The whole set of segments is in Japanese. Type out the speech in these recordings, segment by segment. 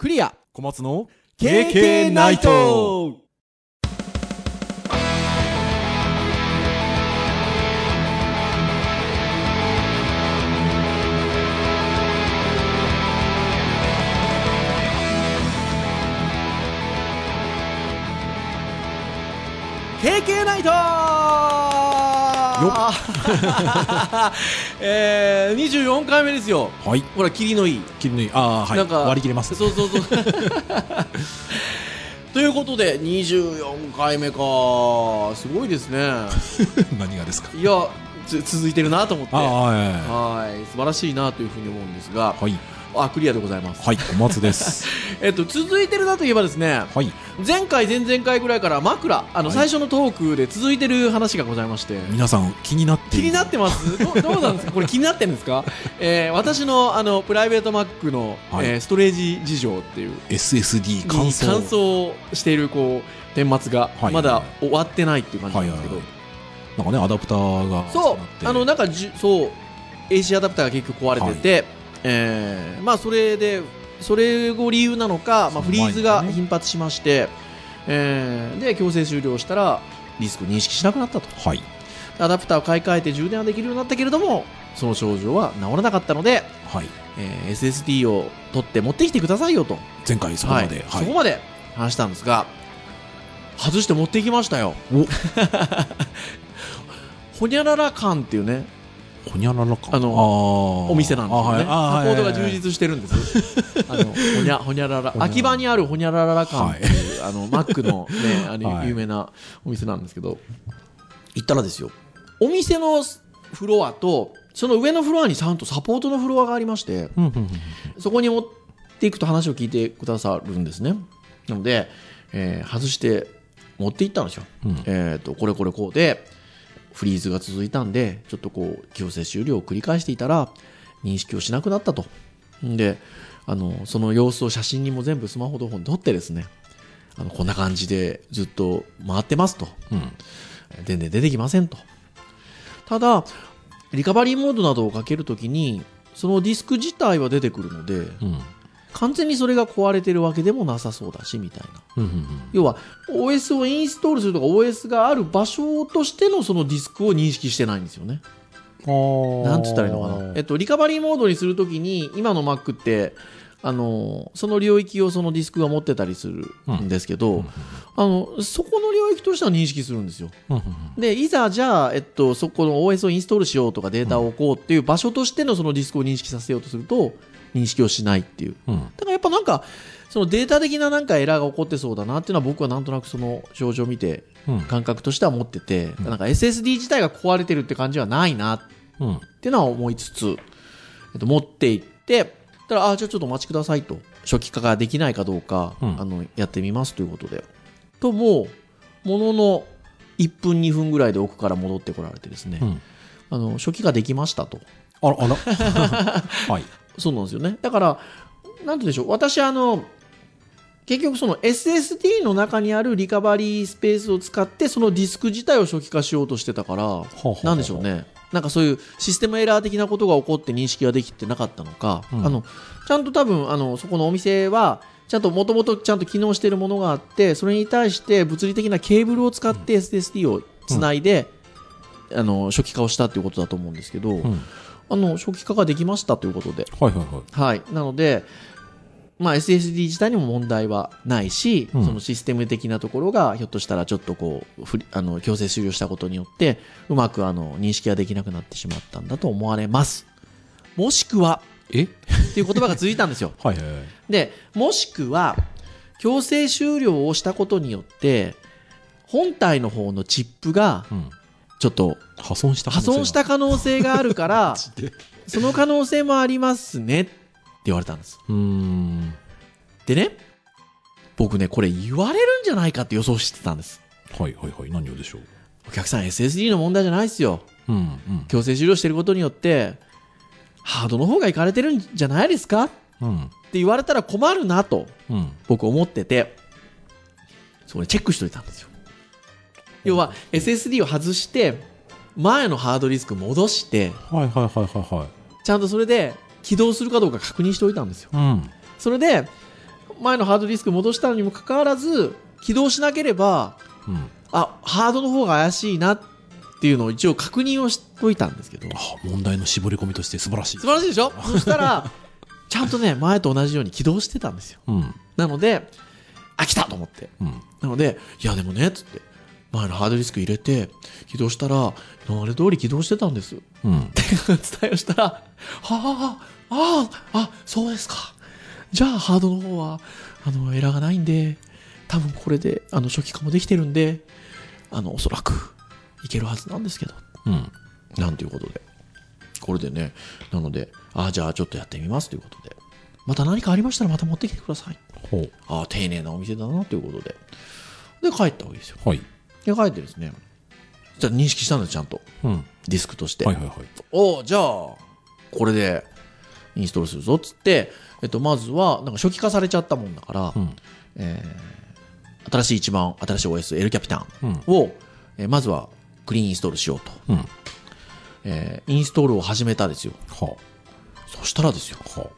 クリア。小松の KK ナイト。KK ナイト えー、24回目ですよ。はい。ほら霧のいい。切りのいい。ああはい。なんか割り切れます。そうそうそう。ということで24回目か。すごいですね。何がですか？いやつ続いてるなと思って。はい。はい。素晴らしいなというふうに思うんですが。はいあクリアでございます、はい小松です。えっと続いてるなといえばですねはい。前回前々回ぐらいから枕あのはい。最初のトークで続いてる話がございまして、皆さん気になって気になってます？どどうなんですか？これ気になってるんですか、えー私のあのプライベート Mac の、はい。えーストレージ事情っていう SSD 乾燥乾燥しているこう顛末がはい。まだ終わってないっていう感じなんですけど、はいなんかねアダプターがそうあのなんかじゅそう AC アダプターが結局壊れてて、えーまあそれでそれを理由なのか、まあ、フリーズが頻発しまして、えーで強制終了したらリスク認識しなくなったと。はい。アダプターを買い替えて充電はできるようになったけれどもその症状は治らなかったので、はい。えー SSD を取って持ってきてくださいよと。前回そこまで。はい。はい。そこまで話したんですが外して持ってきましたよ。お。ほにゃらら感っていうねほにゃららか。あのお店なんですよね、あはい。サポートが充実してるんですあのほにゃほにゃらら秋葉にあるほにゃららら館っていう、あのマックの,、ね、あのはい有名なお店なんですけど行ったらですよお店のフロアとその上のフロアにちゃんとサポートのフロアがありましてそこに持っていくと話を聞いてくださるんですねなので、えー外して持って行ったんですよ、うんえっ、とこれこれこうでフリーズが続いたんでちょっとこう強制終了を繰り返していたら認識をしなくなったと。んであのその様子を写真にも全部スマホの方に撮ってですねあのこんな感じでずっと回ってますと。うん。全然出てきませんと。ただリカバリーモードなどをかけるときにそのディスク自体は出てくるのでうん。完全にそれが壊れてるわけでもなさそうだしみたいな。うんうん要は OS をインストールするとか OS がある場所としてのそのディスクを認識してないんですよね。うんなんつったらいいのかな、えっと、リカバリーモードにするときに今の Mac ってあのその領域をそのディスクが持ってたりするんですけど、あのそこの領域としては認識するんですよ。うんうんでいざじゃあ、えっと、そこの OS をインストールしようとかデータを置こうっていう場所としてのそのディスクを認識させようとすると認識をしないっていう。うん。だからやっぱなんかそのデータ的ななんかエラーが起こってそうだなっていうのは僕はなんとなくその症状を見てうん。感覚としては持ってて、なんか SSD 自体が壊れてるって感じはないなっうんていうのは思いつつ、えっと、持って行ってたらあじゃあちょっとお待ちくださいと初期化ができないかどうか、うん。あのやってみますということで。ともうものの1分2分ぐらいで奥から戻ってこられてですね、うん。あの初期化できましたと。あらあら。はいそうなんですよね。だから、なんてでしょう。私、あの、結局その SSD の中にあるリカバリースペースを使って、そのディスク自体を初期化しようとしてたから、なんでしょうね。なんかそういうシステムエラー的なことが起こって認識ができてなかったのか、うんあの、ちゃんと多分、あの、そこのお店は、ちゃんともともとちゃんと機能しているものがあって、それに対して物理的なケーブルを使って SSD をつないで、あの、初期化をしたということだと思うんですけど、うんあの、初期化ができましたということで、はいはいはいはい。なので、まあ、SSD 自体にも問題はないし、うんそのシステム的なところがひょっとしたらちょっとこう、ふりあの強制終了したことによって、うまくあの認識ができなくなってしまったんだと思われます。もしくは、え？っていう言葉が続いたんですよ。はいはいはいで、もしくは、強制終了をしたことによって、本体の方のチップが、うんちょっと破損した破損した可能性があるから、で。その可能性もありますねって言われたんです。うーん。でね、僕ね、これ言われるんじゃないかって予想してたんです。はいはいはい。何をでしょう。お客さん SSD の問題じゃないですよ。うんうん。強制終了してることによって、ハードの方がいかれてるんじゃないですか？ってうん言われたら困るなとうん。僕思ってて、そこでチェックしといたんですよ。要は SSD を外して、前のハードディスク戻して、はいはいはいはいはいちゃんとそれで起動するかどうか確認しておいたんですよ。うんそれで、前のハードディスク戻したのにもかかわらず起動しなければうん。あハードの方が怪しいなっていうのを一応確認をしといたんですけどあ、問題の絞り込みとして素晴らしい素。晴らしいでしょ？そしたらちゃんとね前と同じように起動してたんですようん。なのであ来たと思ってうん。なのでいやでもねっつって前のハードディスク入れて起動したら今まで通り起動してたんですうん。伝えをしたら、はあ、ああ、あ、そうですか。じゃあ、ハードの方は、あの、エラーがないんで、多分これで、あの、初期化もできてるんで、あの、おそらく、いけるはずなんですけど、うん。なんていうことで。これでね、なので、ああ、じゃあちょっとやってみますということで。また何かありましたらまた持ってきてください。ほう。ああ、丁寧なお店だなということで。で、帰ったわけですよ。はい。で、帰ってですね、じゃあ認識したんです、ちゃんと。うん。ディスクとして。はいはいはい。おうじゃあこれでインストールするぞっつって、えっと、まずはなんか初期化されちゃったもんだから、うん。えー新しい一番新しい OS L キャピタンうん。を、えーまずはクリーンインストールしようと、うん。えーインストールを始めたですよはそしたらですよあ。は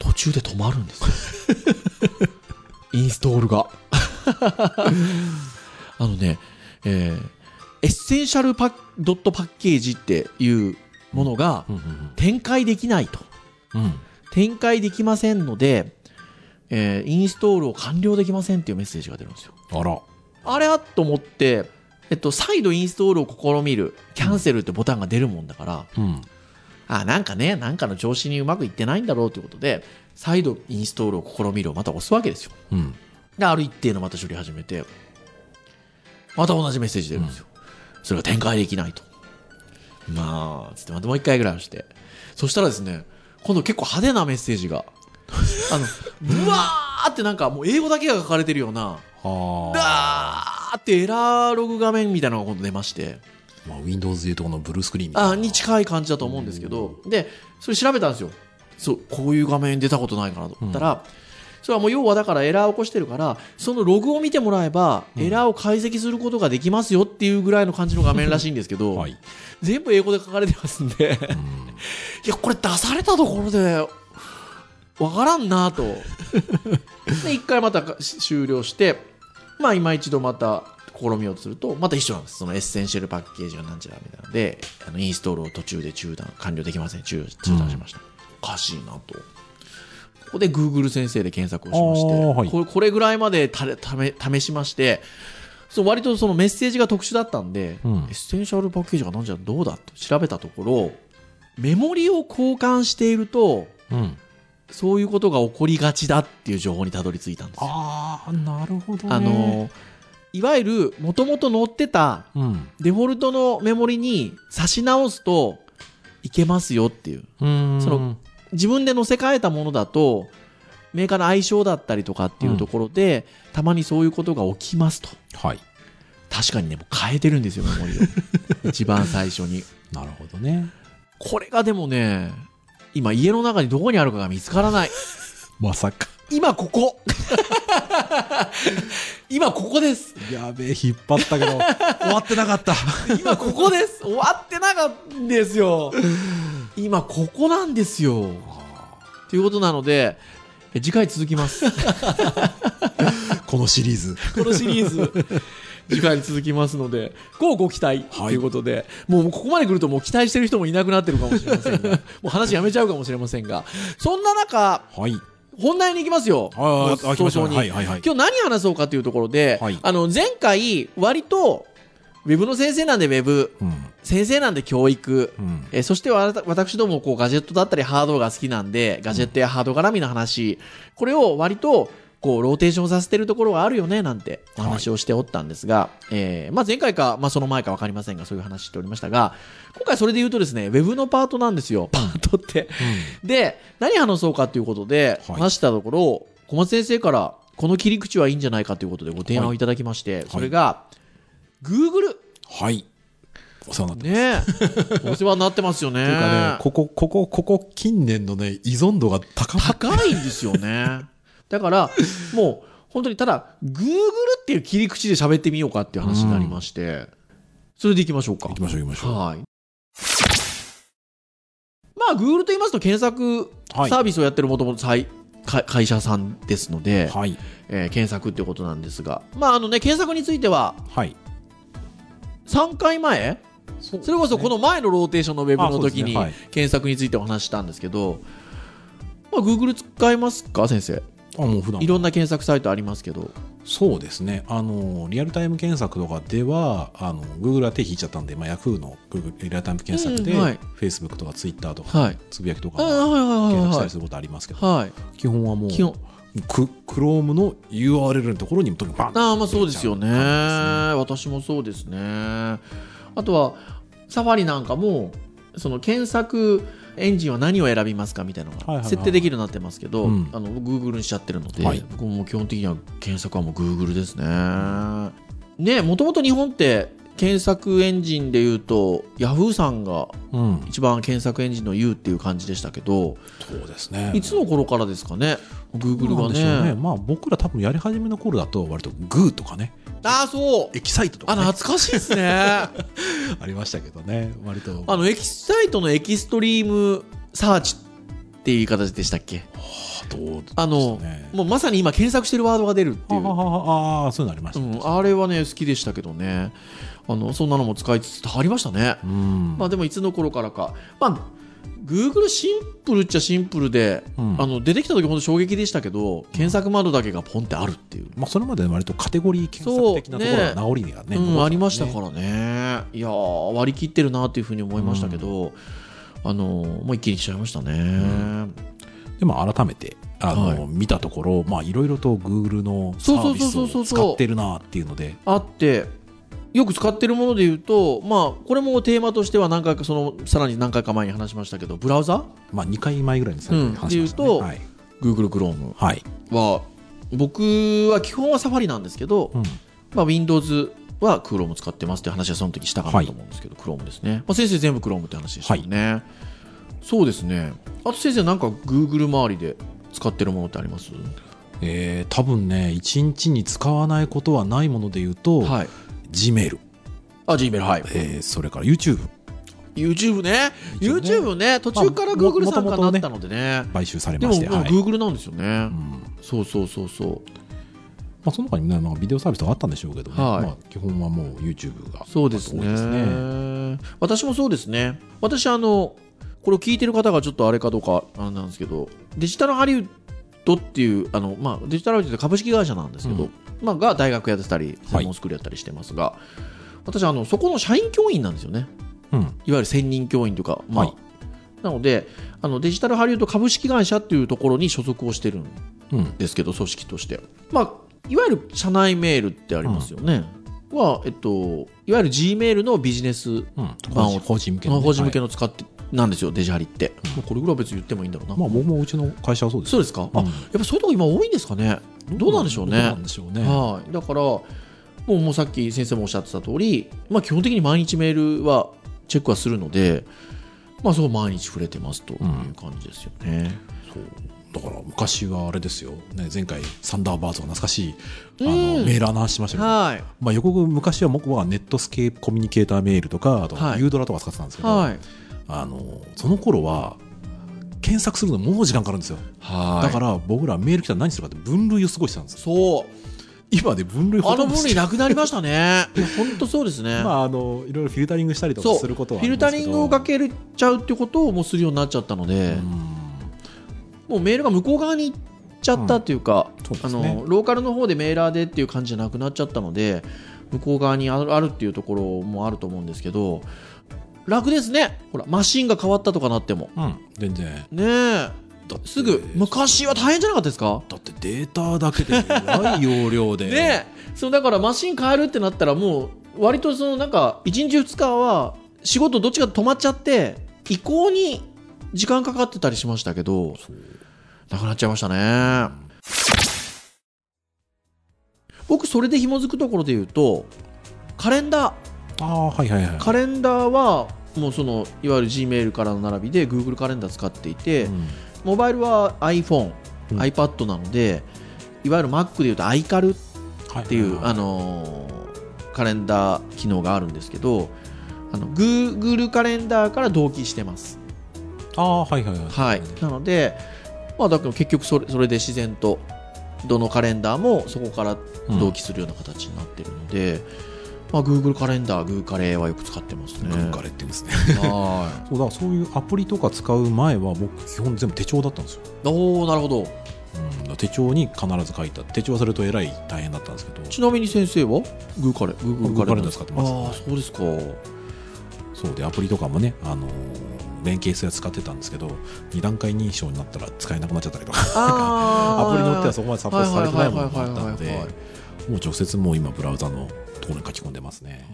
途中で止まるんですよ インストールが あのね、えーエッセンシャルパッドットパッケージっていうものが展開できないとうん。うん。展開できませんので、えーインストールを完了できませんっていうメッセージが出るんですよ。あら。あれあと思って、えっと、再度インストールを試みる、キャンセルってボタンが出るもんだから、うん。あ、なんかね、なんかの調子にうまくいってないんだろうということで、再度インストールを試みるをまた押すわけですよ。うん。で、ある一定のまた処理始めて、また同じメッセージ出るんですよ。それが展開できないと。まあ、つってまたもう一回ぐらい押して。そしたらですね、今度結構派手なメッセージが、あの、ブワーってなんかもう英語だけが書かれてるような、はあ。ダーってエラーログ画面みたいなのが今度出まして、まあ、Windows でいうとこのブルースクリーンみたいな。あに近い感じだと思うんですけど、で、それ調べたんですよ。そう、こういう画面出たことないかなと思ったら、それはもう要はだからエラーを起こしてるから、そのログを見てもらえば、エラーを解析することができますよっていうぐらいの感じの画面らしいんですけど、はい。全部英語で書かれてますんで、うん。いや、これ出されたところで、わからんなと。で、一回また終了して、まあ今一度また試みようとすると、また一緒なんです。そのエッセンシャルパッケージがなんちゃらみたいなので、あのインストールを途中で中断、完了できません。中中断しました。おかしいなと。ここで Google 先生で検索をしまして、はいこれこれぐらいまでたれため試しまして、そう割とそのメッセージが特殊だったんで、うんエッセンシャルパッケージがなんじゃどうだと調べたところ、メモリを交換していると、うん。そういうことが起こりがちだっていう情報にたどり着いたんですよ。ああ、なるほど、ね。あの、いわゆる、もともと載ってたうん。デフォルトのメモリに差し直すといけますよっていう。うん。その自分で載せ替えたものだと、メーカーの相性だったりとかっていうところで、たまにそういうことが起きますと。はい。確かにね、もう変えてるんですよ、メモリを。一番最初に。なるほどね。これがでもね、今家の中にどこにあるかが見つからない。まさか。今ここ 今ここですやべえ、引っ張ったけど、終わってなかった。今ここです終わってなかったんですよ今ここなんですよ。ということなのでえ次回続きます。このシリーズ。このシリーズ。次回に続きますのでごご期待ということで、もうここまで来るともう期待してる人もいなくなってるかもしれませんが もう話やめちゃうかもしれませんがそんな中はい。本題に行きますよ。早々に。はいはいはい。今日何話そうかというところで、はい。あの前回割とウェブの先生なんでウェブ。うん。先生なんで教育、うん。えーそしてわた私どもこうガジェットだったりハードが好きなんでガジェットやハード絡みの話、これを割とこうローテーションさせてるところがあるよねなんてお話をしておったんですが、えーまあ、前回か、まあ、その前か分かりませんがそういう話しておりましたが今回それで言うとですねウェブのパートなんですよ。パートって。で何話そうかということではい。話したところ、小松先生からこの切り口はいいんじゃないかということでご提案をい。ただきまして、それが Google はい。お世話になってます。ねえお世話になってますよね。というかね、ここ、ここ、ここ近年のね、依存度が高まっ高いんですよね。だから、もう、本当にただ、Google っていう切り口で喋ってみようかっていう話になりまして、それでいきましょうか。行きましょう行きましょう。はい。まあ、Google と言いますと検索はいサービスをやってるもともと会社さんですので、はい。えー検索ってことなんですが、まああのね、検索についてははい。3回前そそれこそこの前のローテーションのウェブの時に検索についてお話ししたんですけど、まあ、Google 使いますか先生？あ、もう普段。いろんな検索サイトありますけど。そうですね。あの、リアルタイム検索とかでは、あの、Google は手引いちゃったんで、まあ、Yahoo の Google リアルタイム検索で、うんはい。Facebook とか Twitter とか、はい。つぶやきとか検索したりすることありますけど、はい。基本はもう、基本。ク Chrome の URL のところにとにバンああまあそうですよね。っていっちゃう感私もそうですねあとはサファリなんかもその検索エンジンは何を選びますかみたいなのがはいはいはい。設定できるようになってますけど、うん。あの Google にしちゃってるので、はい。僕も基本的には検索はもう Google ですね。ねもともと日本って検索エンジンでいうと Yahoo さんがうん、一番検索エンジンの U っていう感じでしたけど、そうですね。いつの頃からですかね？がでしょうね。ね。まあ僕ら多分やり始めの頃だと割と gooとかね、ああそうエキサイトとあか、ね、懐かしいですね。ありましたけどね、割と。あのエキサイトのエキストリームサーチっていう形でしたっけ？ねあの、もうまさに今検索してるワードが出るっていう。ああああそういうのありましたね。うん、あれはね好きでしたけどねあのそんなのも使いつつありましたね、うんまあでもいつの頃からかまあ Google シンプルっちゃシンプルで、うん。あの出てきた時本当衝撃でしたけど検索窓だけがポンってあるっていう、まあ、それまで割とカテゴリー検索的なところが名残がねうん、ありましたねからね。いやー割り切ってるなっていうふうに思いましたけど、あのもう一気にしちゃいましたね、でも改めてあの、はい。見たところ、まあ、いろいろと Google のサそうそうービスを使ってるなっていうので。あってよく使ってるもので言うと、まあ、これもテーマとしては何回かそのさらに何回か前に話しましたけどブラウザ？まあ、2回前ぐらいに最後に話しました、ね。うんではい。Google Chrome はい。は僕は基本はサファリなんですけど、うん。まあ、Windows は Chrome 使ってますって話はその時したかなと思うんですけど、Chrome ですね、まあ、先生全部 Chrome って話でしたよね、そうですね。あと先生なんか Google 周りで使ってるものってあります？えー多分ね1日に使わないことはないもので言うと、はい Gmail、あ Gmail はい。えーそれから YouTube YouTube ね。YouTube ね途中からまあ Google もさんがなったのでね。買収されましてはい。Google なんですよね、うん。そうそうそうそう。まあ、その他にね、まあ、ビデオサービスとかあったんでしょうけどね、はい。まあ、基本はもう YouTube がそうですね。多いですね。私もそうですね。私あのこれを聞いてる方がちょっとあれかどうかあれなんですけどデジタルハリウッドっていうあの、まあ、デジタルハリウッドって株式会社なんですけど、うんまあ、が大学やってたり専門スクールやったりしてますが、私あのそこの社員教員なんですよね。うん。いわゆる専任教員というか、まあはい。なのであのデジタルハリウッド株式会社っていうところに所属をしてるんうん。ですけど組織として、まあ、いわゆる社内メールってありますよね、は、えっと、いわゆる G メールのビジネスうん、まあ法人法人向けのね、法人向けはいの使って、なんですよデジハリって、もうこれぐらいは別に言ってもいいんだろうな、まあ、僕もうちの会社はそうです。そうですか、あうん。やっぱそういうとこ今多いんですかね。どうなんでしょうね。どうなんでしょうね。はい、だからもうもうさっき先生もおっしゃってた通り、まあ、基本的に毎日メールはチェックはするので、まあ、そう毎日触れてますという感じですよね。そう。だから昔はあれですよ、ね、前回サンダーバーズが懐かしいあの、うん。メーラーの話しましたけど、はい。まあ、予告昔は僕はネットスケープコミュニケーターメールとかあとはい。ユードラとか使ってたんですけど、はいあのその頃は検索するのもう時間かかるんですよ、はい。だから僕らメール来たら何するかって分類をすごいしてたんですよ。そう。今で分類ほあの分類なくなりましたね。いや本当そうですね、まああのいろいろフィルタリングしたりとかすることはあフィルタリングをかけちゃうってことをもうするようになっちゃったので、うん。もうメールが向こう側に行っちゃったっていうか、うですね。のローカルの方でメーラーでっていう感じじゃなくなっちゃったので向こう側にあるっていうところもあると思うんですけど楽ですね。ほらマシンが変わったとかなっても。うん全然。ねえ。すぐ昔は大変じゃなかったですか？だってデータだけでえらい容量で。ねえ。そうだからマシン変えるってなったらもう割とそのなんか1日2日は仕事どっちか止まっちゃって移行に時間かかってたりしましたけどなくなっちゃいましたね。僕それで紐づくところで言うとカレンダーああはいはいはい。カレンダーはもうそのいわゆる G メールからの並びで Google カレンダー使っていて、うん。モバイルは iPhone、うん。iPad なのでいわゆる Mac でいうと iCal はい。っていう、はいはいあのーカレンダー機能があるんですけどあの Google カレンダーから同期してます、ああはいはいはい。はい、なのでまあ、だから結局それそれで自然とどのカレンダーもそこから同期するような形になってるので、まあ、Google カレンダー、Google カレーはよく使ってますね。グーカレって言うんですね。は そうだそういうアプリとか使う前は僕基本全部手帳だったんですよ、い。おおなるほど。うん、手帳に必ず書いた。手帳忘れるとえらい大変だったんですけど。ちなみに先生は？Google カレー、Google カレ Google カレンダー使ってます。ああ、そうですか。そう。でアプリとかもね、あのー連携するやつ使ってたんですけど2段階認証になったら使えなくなっちゃったりとか。あ アプリによってはそこまでサポートされてないものもあったのではいはいはいはいはい。もう直接もう今ブラウザのところに書き込んでますね。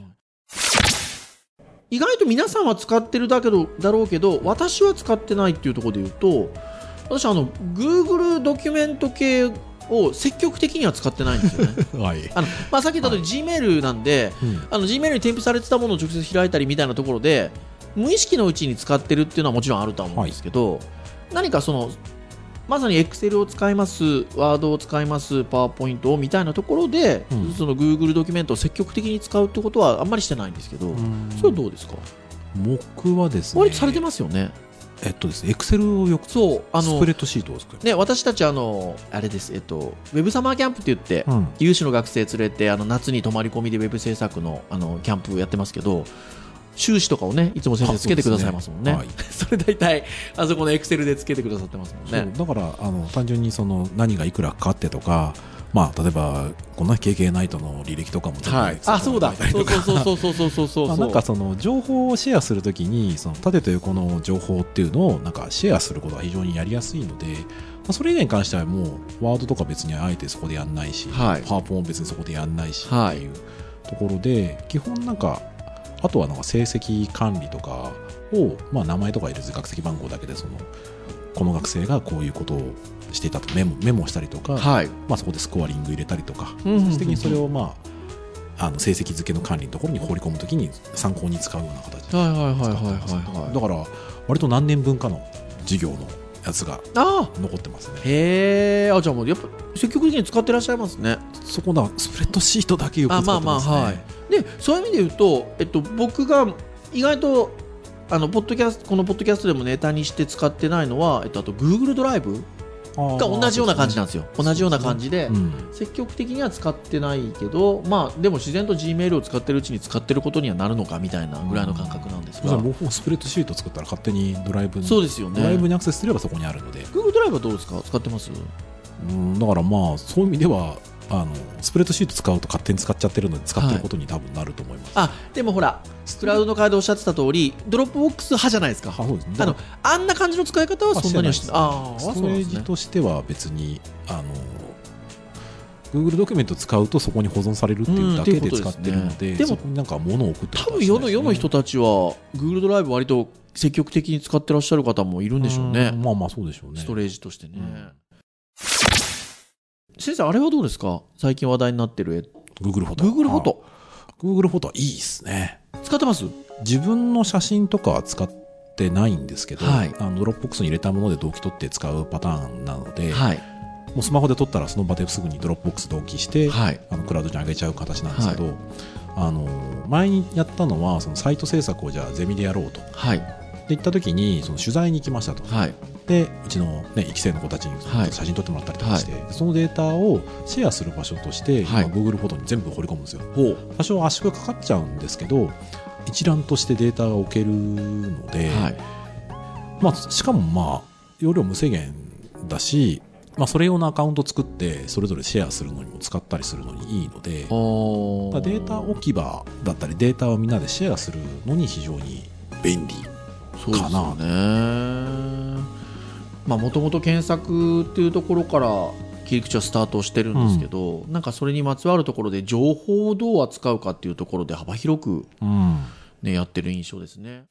意外と皆さんは使ってるだけどだろうけど私は使ってないっていうところで言うと私あの Google ドキュメント系を積極的には使ってないんですよね。はい、あの、まあ、さっき言った通り Gmail なんで、うん。あの Gmail に添付されてたものを直接開いたりみたいなところで無意識のうちに使ってるっていうのはもちろんあるとは思うんですけど、何かそのまさに Excel を使います、Word を使います、PowerPoint をみたいなところで、うん。その Google ドキュメントを積極的に使うってことはあんまりしてないんですけど、それはどうですか、僕はですね割とされてますよね。えっとです。ねエクセルをよくそう、あのスプ、レッドシートを作る、ね、私たちあの、あれです、えっと、ウェブサマーキャンプって言って、うん。有志の学生連れてあの夏に泊まり込みでウェブ制作のあのキャンプやってますけど収支とかをねいつも先生つけてくださいますもんね。そ、ね,はい、それ大体あそこのエクセルでつけてくださってますもんね。だからあの単純にその何がいくらかかってとか。まあ、例えばこんな経験ないとの履歴とかも、はい、あそうだそうそうそうそうそうそうそう、なんかその情報をシェアするときにその縦と横の情報っていうのをなんかシェアすることは非常にやりやすいので、まあ、それ以外に関してはもうワードとか別にあえてそこでやんないし、はい、パワーポンも別にそこでやんないしっていうところで、基本なんかあとはなんか成績管理とかを、まあ、名前とか入れず学籍番号だけでそのこの学生がこういうことをしていたとメモメモしたりとか、はい。まあ、そこでスコアリング入れたりとか、最終的にそれを、まあ、あの成績付けの管理のところに放り込むときに参考に使うような形ではいはいはいはい使ってますはいはい。だから割と何年分かの授業のやつがああ。残ってますね。へえ。あじゃあもうやっぱ積極的に使ってらっしゃいますね。そこだスプレッドシートだけよく使ってあまあまあますねはい。でそういう意味で言うと、えっと、僕が意外とあのポッドキャストこのポッドキャストでもネタにして使ってないのは、えっと、あと Google ドライブが同じような感じなんですよ。同じような感じで、うん。積極的には使ってないけど、まあ、でも自然と Gmail を使ってるうちに使ってることにはなるのかみたいなぐらいの感覚なんですが、じゃあもうスプレッドシート作ったら勝手にドライブにそうですよね。ドライブにアクセスすればそこにあるので、Google ドライブはどうですか？使ってます？うん、だからまあそういう意味ではあのスプレッドシート使うと勝手に使っちゃってるので使ってることに多分なると思います、あでもほらクラウドの回でおっしゃってた通りドロップボックス派じゃないですか。あそうですね。あのあんな感じの使い方はそんなにはしてない。ああストレージとしては別にあの Google ドキュメント使うとそこに保存されるっていうだけで使ってるので,、うんですね。でもなんか物を送って多分世の世の人たちは Google ドライブ割と積極的に使ってらっしゃる方もいるんでしょうね。んまあまあそうでしょうね。ストレージとしてね、うん先生あれはどうですか？最近話題になってる絵。Google フォト Google フォトあ Google フォトはいいですね。使ってます？自分の写真とかは使ってないんですけど、はい。あのドロップボックスに入れたもので同期取って使うパターンなので、はい。もうスマホで撮ったらその場ですぐにドロップボックス同期して、はい。あのクラウドに上げちゃう形なんですけど、あの前にやったのはそのサイト制作をじゃあゼミでやろうとはいで行った時にその取材に行きましたと。はい。でうちの、ね、1期生の子たちに写真撮ってもらったりとかして、そのデータをシェアする場所として、はい。今 Google フォトに全部掘り込むんですよ。多少圧縮かかっちゃうんですけど一覧としてデータが置けるので、はい。まあ、しかもまあ容量無制限だし、まあ、それ用のアカウント作ってそれぞれシェアするのにも使ったりするのにいいのでデータ置き場だったりデータをみんなでシェアするのに非常に便利そうですよね。まあもともと検索っていうところから切り口はスタートしてるんですけど、なんかそれにまつわるところで情報をどう扱うかっていうところで幅広く、うん。ね、やってる印象ですね。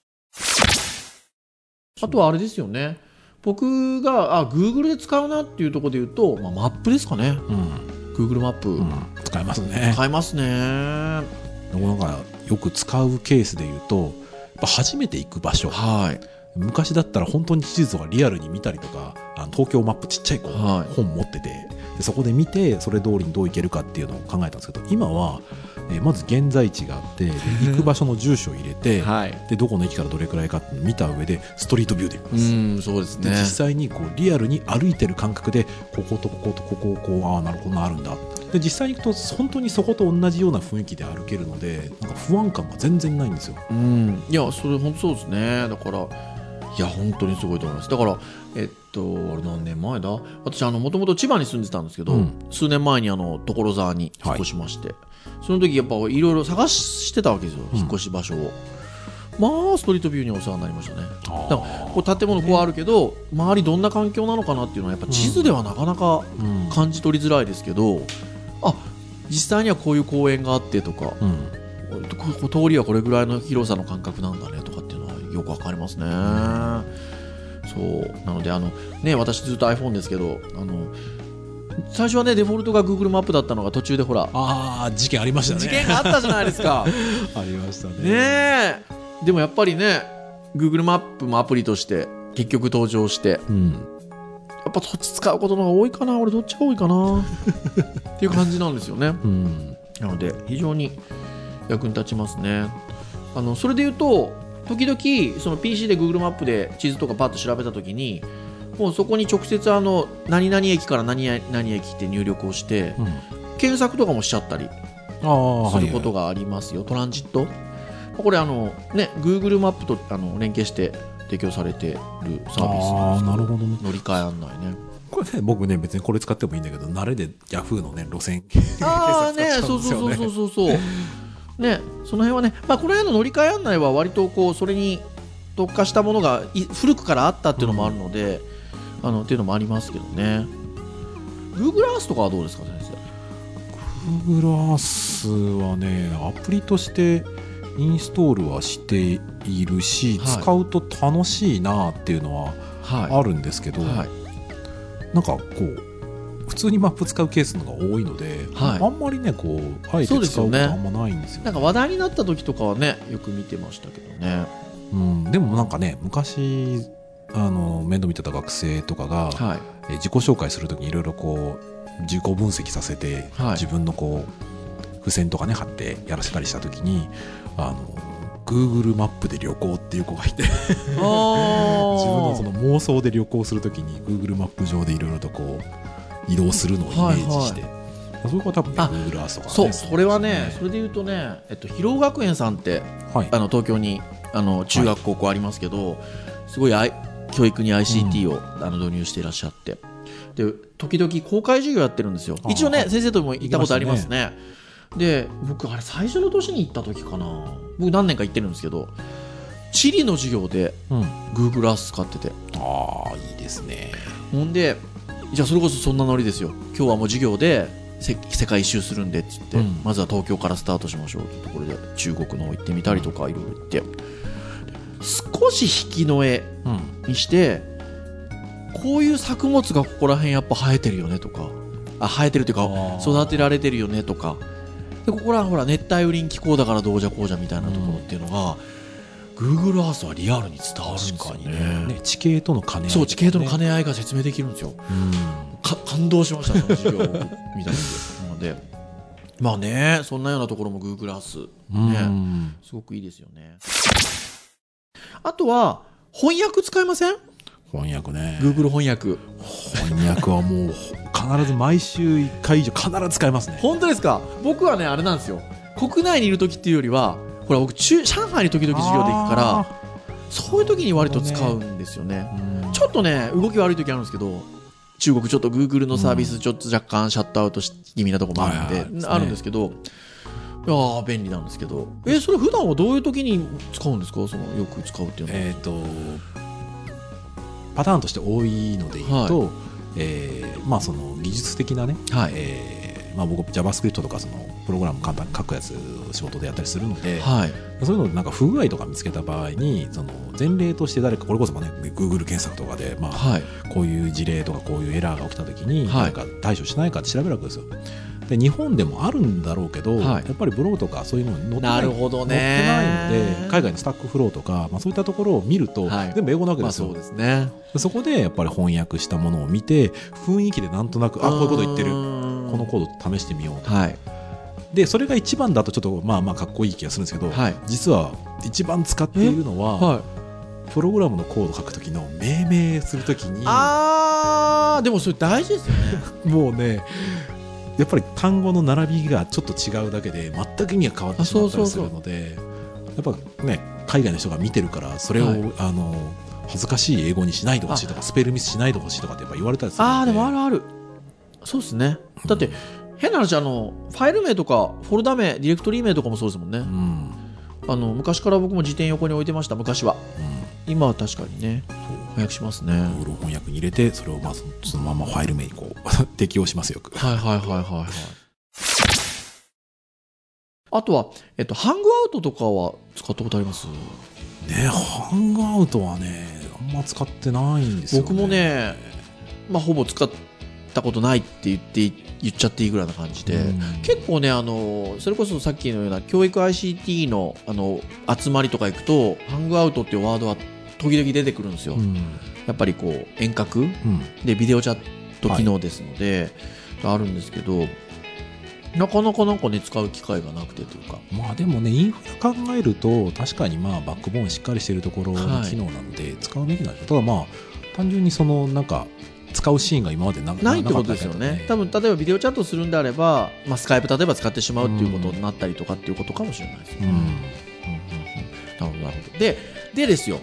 あとはあれですよね。僕があ Google で使うなっていうところで言うと、まあ、マップですかね。うん。Google マップ、うん。使えますね。使えますね。なんかよく使うケースで言うとぱ初めて行く場所。はい。昔だったら本当に地図とかリアルに見たりとかあの東京マップちっちゃい子、はい。本持っててでそこで見てそれ通りにどういけるかっていうのを考えたんですけど今は、えーまず現在地があってで 行く場所の住所を入れて、はい。でどこの駅からどれくらいかって見た上でストリートビューで見ます。うんそうですね。で実際にこうリアルに歩いてる感覚でこことこことここをこうああなるほどなあるんだ。で実際に行くと本当にそこと同じような雰囲気で歩けるのでなんか不安感が全然ないんですよ。うん。いやそれ本当そうですね。だからいや本当にすごいと思います。だからえっとあれ何年前だ？私あのもともと千葉に住んでたんですけど、うん。数年前にあの所沢に引っ越しまして、その時やっぱいろいろ探してたわけですよ、うん。引っ越し場所を。まあストリートビューにお世話になりましたね。あだからこう建物こうあるけど周りどんな環境なのかなっていうのはやっぱ地図ではなかなかうん。感じ取りづらいですけど、あ実際にはこういう公園があってとか、通りはこれぐらいの広さの感覚なんだねとかっていうのはよくわかりますね。そうなのであの、ね、私ずっと iPhone ですけどあの最初はねデフォルトが Google マップだったのが途中でほらああ事件ありましたね。事件があったじゃないですか。ありましたね。ねえでもやっぱりね Google マップもアプリとして結局登場してうんやっぱ土地使うことの方が多いかな俺どっちが多いかなっていう感じなんですよね。うんなので非常に役に立ちますね。あのそれで言うと時々その PC で Google マップで地図とかパッと調べた時にもうそこに直接あの何々駅から何々何駅って入力をしてうん。検索とかもしちゃったりああすることがありますよ、トランジット。これあのね Google マップとあの連携して提供されてるサービスああなんなるほどね。乗り換え案内ね。これね僕ね別にこれ使ってもいいんだけど慣れで Yahoo のね路線ああね検そうそうそう索使っちゃうんですよねそうそうそうねその辺はねまあこの辺の乗り換え案内は割とこうそれに特化したものがい古くからあったっていうのもあるので、あのっていうのもありますけどね。Google Earth とかはどうですか先生？Google Earth はねアプリとしてインストールはしているし、はい。使うと楽しいなっていうのははあるんですけど、い、はい、なんかこう普通にマップ使うケースのが多いので、はい。あんまりねこうあえて使うことあんまないんですよなんか話題になった時とかはねよく見てましたけどね。うん、でもなんかね昔あの面倒見てた学生とかが、はい。え自己紹介するときにいろいろこう自己分析させて、はい。自分のこう付箋とかね貼ってやらせたりしたときにあの Google マップで旅行っていう子がいて 自分のその妄想で旅行するときに Google マップ上でいろいろとこう移動するのをイメージして、それは多分ねあ Google Earth とか、ね、そうそれはねそそうれで言うとね、えっと、広尾学園さんってはい。あの東京にあの中学高校ありますけど、すごい、I、教育に ICT を、あの導入していらっしゃって。で時々公開授業やってるんですよ。一応ね、はい。先生とも行ったことありますね。で僕あれ最初の年に行った時かな。僕何年か行ってるんですけど地理の授業でうん、Google Earth 使ってて。ああいいですね。ほんでじゃあそれこそそんなノリですよ。今日はもう授業でせ世界一周するんでっつって、うん。まずは東京からスタートしましょうってところで中国の方行ってみたりとかいろいろ行って。少し引きの絵うんにしてこういう作物がここら辺やっぱ生えてるよねとかあ生えてるというか育てられてるよねとか。でここらほら熱帯雨林気候だからどうじゃこうじゃみたいなところっていうのが、Google Earth はリアルに伝わるんですよ確かにね。ね地形との兼ね合い。そう地形との兼ねね合いが説明できるんですよ。感動しましたその授業を見た時なのでまあねそんなようなところも Google Earth ねうん。すごくいいですよね。あとは翻訳使いません？翻訳ね。Google 翻訳。翻訳はもう必ず毎週1回以上必ず使いますね。本当ですか？僕はねあれなんですよ。国内にいる時っていうよりはほら僕中上海に時々授業で行くからそういう時に割と使うんですよね。うん。ちょっとね動き悪い時あるんですけど中国ちょっと Google のサービスちょっと若干シャットアウトし気味なとこもあるんで、はいはい。はいあるんですけどいやー便利なんですけど。えそれ普段はどういう時に使うんですか？そのよく使うっていうのは、えっ、とパターンとして多いので言うと、えーまあその技術的なね、はい。えーまあ、僕 JavaScript とかそのプログラム簡単に書くやつを仕事でやったりするので、はい。そういうのでなんか不具合とか見つけた場合にその前例として誰かこれこそもね Google 検索とかで、まあ、はい。こういう事例とかこういうエラーが起きた時にはい。なんか対処しないかって調べるわけですよ。で日本でもあるんだろうけど、はい。やっぱりブログとかそういうのに載ってなないるほど載ってねないので海外のスタックフローとか、まあ、そういったところを見ると、はい。全部英語なわけまあですよ、そうですね。でそこでやっぱり翻訳したものを見て雰囲気でなんとなくあこういうこと言ってる。ここのコード試してみようとはいでそれが一番だとちょっとまあまあかっこいい気がするんですけど、はい。実は一番使っているのは、はい。プログラムのコード書くときの命名するときにあーでもそれ大事ですよね。もうねやっぱり単語の並びがちょっと違うだけで全く意味が変わってしまったりするのでやっぱね海外の人が見てるからそれを、はい。あの恥ずかしい英語にしないでほしいとかスペルミスしないでほしいとかってやっぱ言われたりするああでもあるある。そうですね。だって変な話あのファイル名とかフォルダ名ディレクトリー名とかもそうですもんね、うん。あの昔から僕も辞典横に置いてました。昔は。今は確かにね翻訳しますね。Google 翻訳に入れてそれをまあそそのままファイル名にこう 適用しますよく。はいはいはいはいはい。あとは、えっと、ハングアウトとかは使ったことあります？ねハングアウトはねあんま使ってないんですよ、ね、僕もねまあほぼ使ったことないって言って言っちゃっていいぐらいな感じで、うん。結構ねあのそれこそさっきのような教育 ICT のあの集まりとか行くとハングアウトっていうワードは時々出てくるんですよ、うん。やっぱりこう遠隔うん。でビデオチャット機能ですので、あるんですけどなかなかなんかね使う機会がなくてというか。まあでもねインフラ考えると確かにまあバックボーンしっかりしているところのはい機能なので使うべきなんでしょうただまあ単純にそのなんか使うシーンが今までなないってことですよね。多分例えばビデオチャットするんであれば、まあ、スカイプ例えば使ってしまうっていうことになったりとかっていうことかもしれないですよね、うん。うんうんうん。なるほどなるほど。ででですよ。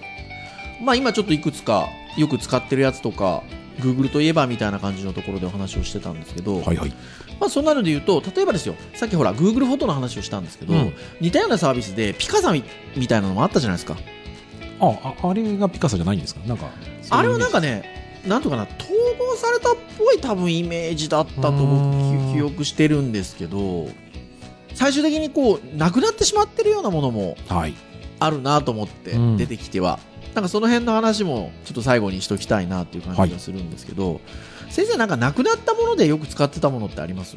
まあ今ちょっといくつかよく使ってるやつとか Google といえばみたいな感じのところでお話をしてたんですけど、はいはい。まあ、そんなので言うと例えばですよ。さっきほら Google フォトの話をしたんですけど、うん。似たようなサービスでピカサみみたいなのもあったじゃないですか。あああれがピカソじゃないんですか？なんかあれはなんかねなんとかな統合されたっぽい多分イメージだったと僕うん。記記憶してるんですけど最終的にこうなくなってしまってるようなものもはい。あるなと思ってうん。出てきては、なんかその辺の話もちょっと最後にしときたいなっていう感じがするんですけど、先生なんかなくなったものでよく使ってたものってあります？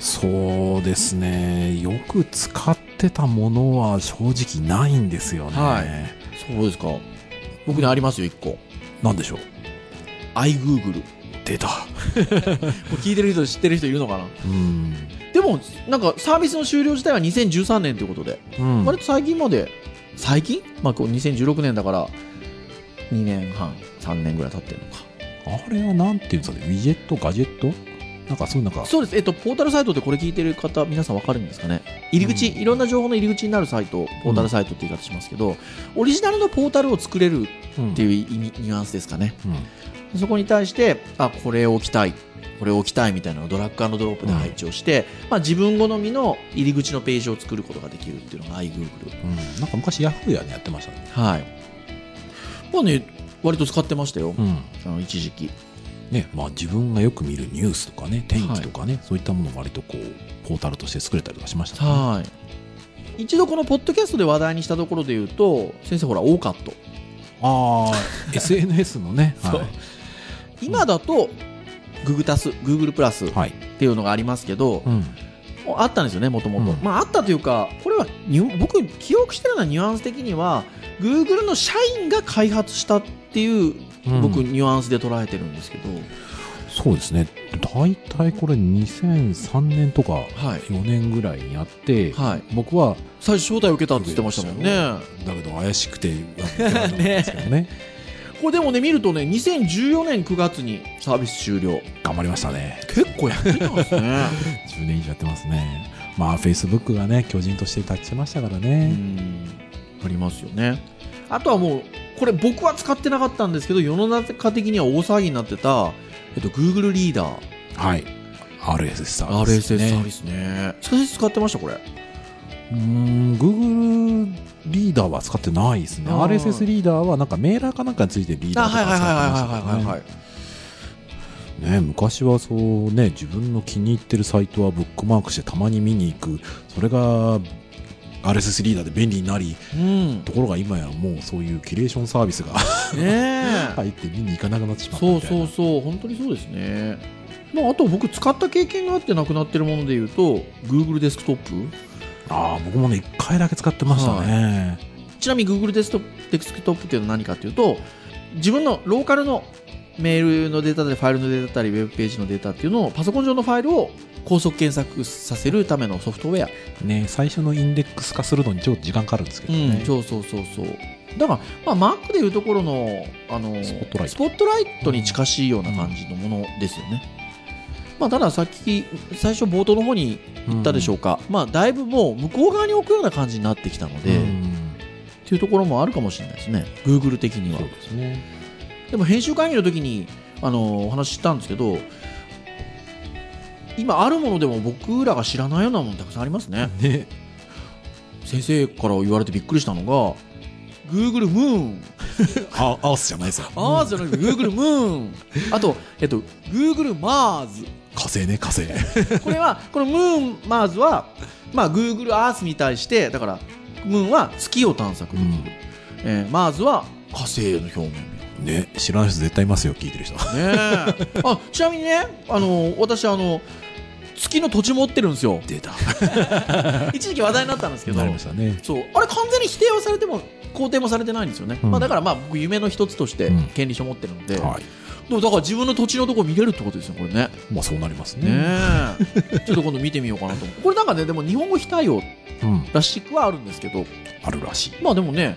そうですね。よく使ってたものは正直ないんですよね、はい。そうですか。僕ねありますよ1個。なんでしょう？iGoogle 出た。こ れ聞いてる人知ってる人いるのかな？うん、でもなんかサービスの終了自体は2013年ということで。うん。割と最近まで？最近？まあこう2016年だから2年半3年ぐらい経ってるのか。あれはなんていうんですかね？ウィジェットガジェット？なんかそういうなんか。そうです、えっと、ポータルサイトでこれ聞いてる方皆さん分かるんですかね？入り口、うん。いろんな情報の入り口になるサイトポータルサイトって言い方しますけど、オリジナルのポータルを作れるっていう意味ニュアンスですかね。うんそこに対してあこれを置きたいこれを置きたいみたいなのをドラッグドロップで配置をして、まあ、自分好みの入り口のページを作ることができるっていうのが iGoogle うん、なんか昔ヤフーやねやってましたね。はい。まあね割と使ってましたよ、うん。あの一時期。ねまあ、自分がよく見るニュースとかね天気とかね、そういったものを割とこうポータルとして作れたりとかしましたね。はい。一度このポッドキャストで話題にしたところで言うと先生ほらオーカット。ああ SNS のねそう今だと Google タス Google プラスっはい、ていうのがありますけど、うん。あったんですよねもともと。うん。まああったというかこれは僕記憶してるのはニュアンス的には Google の社員が開発したっていううん。僕ニュアンスで捉えてるんですけど、そうですね。大体これ2003年とかはい。4年ぐらいにあって、はい。僕は最初招待を受けたって言ってましたもんね。だけど怪しくてんですけどね これでもね見るとね2014年9月にサービス終了。頑張りましたね。結構やってたんですね。10年以上やってますね。まあフェイスブックがね巨人として立ちてましたからうね、ん。ありますよね。あとはもうこれ僕は使ってなかったんですけど世の中的には大騒ぎになってた、えっと、Google リーダーはい RSS サービス、RSS ね、サービスね。使ってましたこれうーん Google リーダーは使ってないですね。RSS リーダーはなんかメーラーかなんかについてリーダーとか使ってましたね。ね昔はそうね自分の気に入ってるサイトはブックマークしてたまに見に行く。それが RSS リーダーで便利になりうん。ところが今やもうそういうキュレーションサービスが 入って見に行かなくなってしまったそうそうそう。本当にそうですね。まあ、あと僕使った経験があってなくなってるものでいうと Google デスクトップああ僕もね1回だけ使ってましたね、ちなみに Google デスクトップデスクトップっていうのは何かっていうと自分のローカルのメールのデータでファイルのデータだったりウェブページのデータっていうのをパソコン上のファイルを高速検索させるためのソフトウェア、ね最初のインデックス化するのにちょっと時間かかるんですけどね、そうそうそうそう。だから、まあ、Mac でいうところのあのスポットライト。スポットライトに近しいような感じのものですよね、まあ、たださっき最初冒頭の方に言ったでしょうか、まあ、だいぶもう向こう側に置くような感じになってきたので、うん。っていうところもあるかもしれないですね。Google 的には。そうですね。でも編集会議の時にあのお話ししたんですけど今あるものでも僕らが知らないようなものたくさんありますね。ね。先生から言われてびっくりしたのが Google ムーン。あアースじゃないですよ。あーじゃなくて Google ムーン。あと、えっと、Google マーズ火星ね火星。これはこのムーンマーズは、まあ、Google アースに対してだからムーンは月を探索。できる、えーマーズは火星の表面。ね知らない人絶対いますよ聞いてる人。ねえ。あちなみにねあの私あの月の土地持ってるんですよ。出た。一時期話題になったんですけどね。そう。あれ完全に否定はされても肯定もされてないんですよね、うん。まあ、だからまあ僕夢の一つとしてうん。権利書持ってるので、はいでもだから自分の土地のとこ見れるってことですよこれね。まあそうなりますね。ちょっと今度見てみようかなと思う。これなんかねでも日本語非対応うん。らしくはあるんですけど。あるらしい。まあでもね、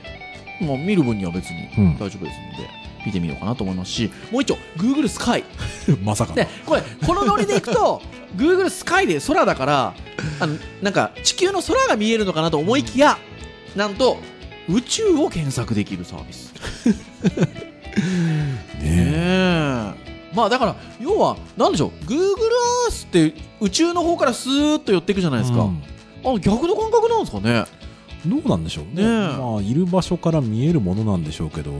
まあ、見る分には別にうん。大丈夫ですので、見てみようかなと思いますしもう一丁 Google スカイまさかの。でこれこのノリでいくと Google スカイで空だからあのなんか地球の空が見えるのかなと思いきやなんと宇宙を検索できるサービス まあだから要はなんでしょう Google Earth って宇宙の方からスーッと寄っていくじゃないですか、うん。あ逆の感覚なんですかね。どうなんでしょう。ねねえ。まあいる場所から見えるものなんでしょうけど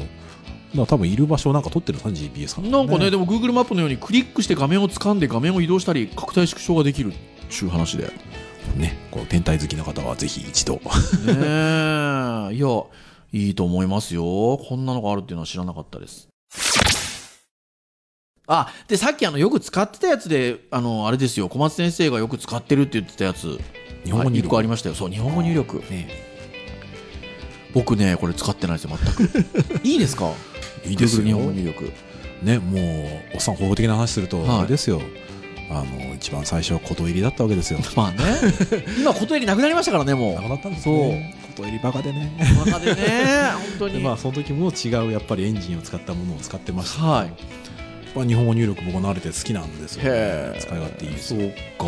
だ多分いる場所をなんか撮ってるんですかね GPS からなんかねでも Google マップのようにクリックして画面を掴んで画面を移動したり拡大縮小ができるっていう話で。ねねこう天体好きな方はぜひ一度。え。いやいいと思いますよ。こんなのがあるっていうのは知らなかったですあでさっきあのよく使ってたやつであのあれですよ。小松先生がよく使ってるって言ってたやつ。日本語入1個あり力ましたよ。そう日本語入力。ね。僕ねこれ使ってないですよ全く。いいですか？いいですよ。日本語入力。ねもうおっさん方法的な話するとはい。あれですよ。あの一番最初は琴入りだったわけですよ。まあね。今こと入りなくなりましたからねもなくなったんですそう。ね琴入りバカでね。うバカでね本当に、でまあその時も違うやっぱりエンジンを使ったものを使ってました。はいまあ日本語入力僕は慣れて好きなんですよ、へえ使い勝手いいですそようか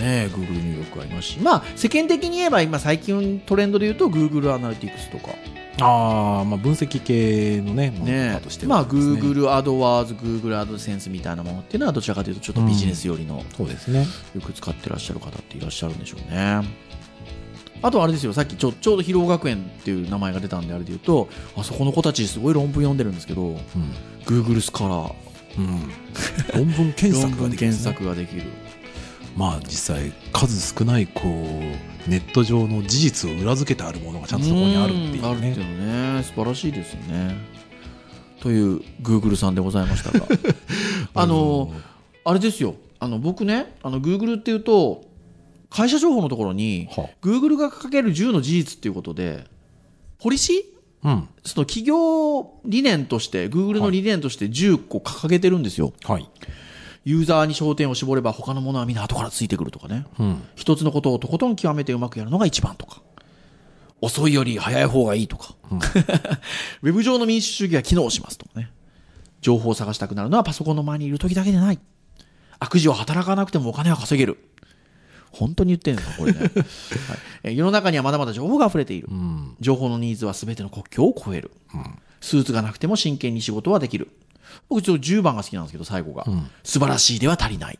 ね Google 入力ありますし。まあ世間的に言えば今最近トレンドで言うと Google アナリティクスとか。ああまあ分析系のねねとしてまあはですね。Google AdWords Google AdSense みたいなものっていうのはどちらかというとちょっとビジネス寄りのそうですね。よく使ってらっしゃる方っていらっしゃるんでしょうね。あとあれですよさっきちょちょうど広尾学園っていう名前が出たんであれで言うとあそこの子たちすごい論文読んでるんですけどうん。Google スカラーうん、論文検論索ができる。ね索ができる。まあ実際数少ないこうネット上の事実を裏付けてあるものがちゃんとそこにあるっていうん。あるっていうね。素晴らしいですよね。という Google さんでございましたが。あのあれですよ。あの僕ねあの Google っていうと会社情報のところには Google が掲げる10の事実っていうことでポリシーうんその企業理念として、Google の理念として10個掲げてるんですよ。はいユーザーに焦点を絞れば他のものはみんな後からついてくるとかね。うん一つのことをとことん極めてうまくやるのが一番とか。遅いより早い方がいいとか。うん ウェブ上の民主主義が機能しますとかね。情報を探したくなるのはパソコンの前にいる時だけでない。悪事を働かなくてもお金は稼げる。本当に言ってるのか、これね、はいえー世の中にはまだまだ情報が溢れている。うん情報のニーズは全ての国境を超える。うんスーツがなくても真剣に仕事はできる。僕ちょっと10番が好きなんですけど、最後が。うん素晴らしいでは足りない。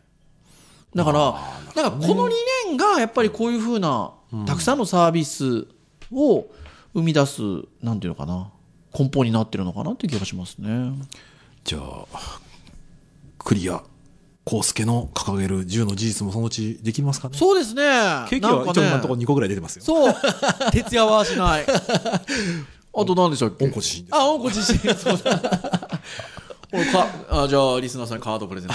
だから、なんかこの理念がやっぱりこういうふうな、たくさんのサービスを生み出す、なんていうのかな、根本になってるのかなっていう気がしますね。じゃあクリアコウスケの掲げる10の事実もそのうちできますかね？そうですね。ケーキは一応今のところ2個ぐらい出てますよ。そう。徹夜はしない。あと何でしたっけ？温故知新ですあ、温故知新。そうだ。かあじゃあリスナーさんにカードプレゼン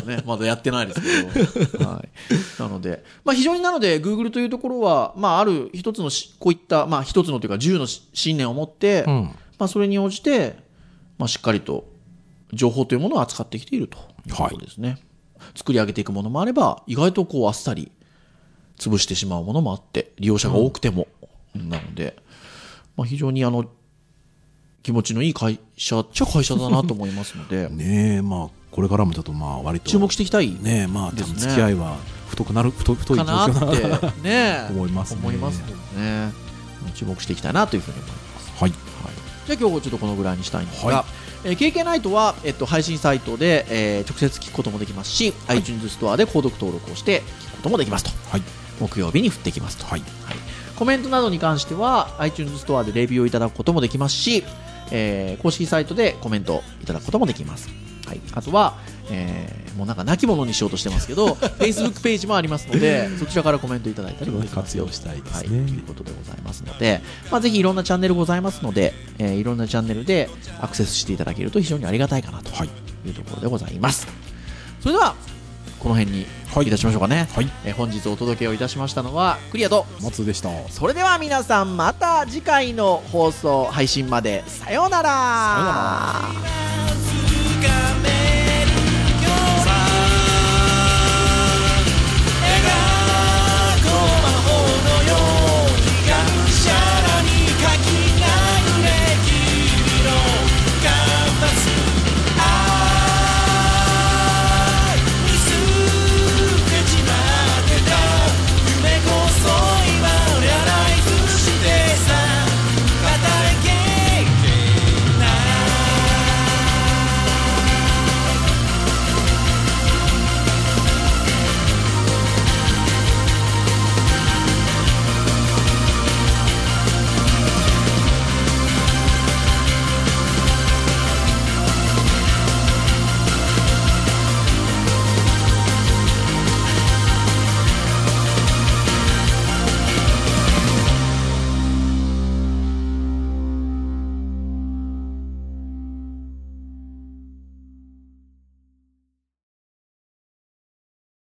トね まだやってないですけど、はい、なので、まあ、非常になので Google というところは、まあ、ある一つのしこういった、まあ、一つのというか10のし信念を持って、うんまあ、それに応じて、まあ、しっかりと情報というものを扱ってきているということですね、作り上げていくものもあれば意外とこうあっさり潰してしまうものもあって利用者が多くても、なので、まあ、非常にあの気持ちのいい会社っちゃ会社だなと思いますので。ねえ、まあ、これからもちょっとまあ割と。注目していきたいねえ、まあ、多ですね。分付き合いは太くなる、太太いか状況なっなてね 思いますね。思いますね。注目していきたいなというふうに思います。はい。じゃあ今日はちょっとこのぐらいにしたいんですが、はいえー KK ナイトは、えっと、配信サイトで、えー直接聞くこともできますし、iTunes ストアで購読登録をして聞くこともできますと。はい。木曜日に降ってきますと。はい。はい、コメントなどに関しては iTunes ストアでレビューをいただくこともできますし、えー公式サイトでコメントいただくこともできます。はい、あとは、えーもうなんか亡き者にしようとしてますけど Facebook ページもありますのでそちらからコメントいただいたりも活用したいですはい、ねということでございますので、まあ、ぜひいろんなチャンネルございますので、えーいろんなチャンネルでアクセスしていただけると非常にありがたいかなとはい。いうところでございます。それではこの辺にいたしましょうかね、はい。えー本日お届けをいたしましたのはクリアと松でした。それでは皆さんまた次回の放送配信までさようならさようなら「つかめ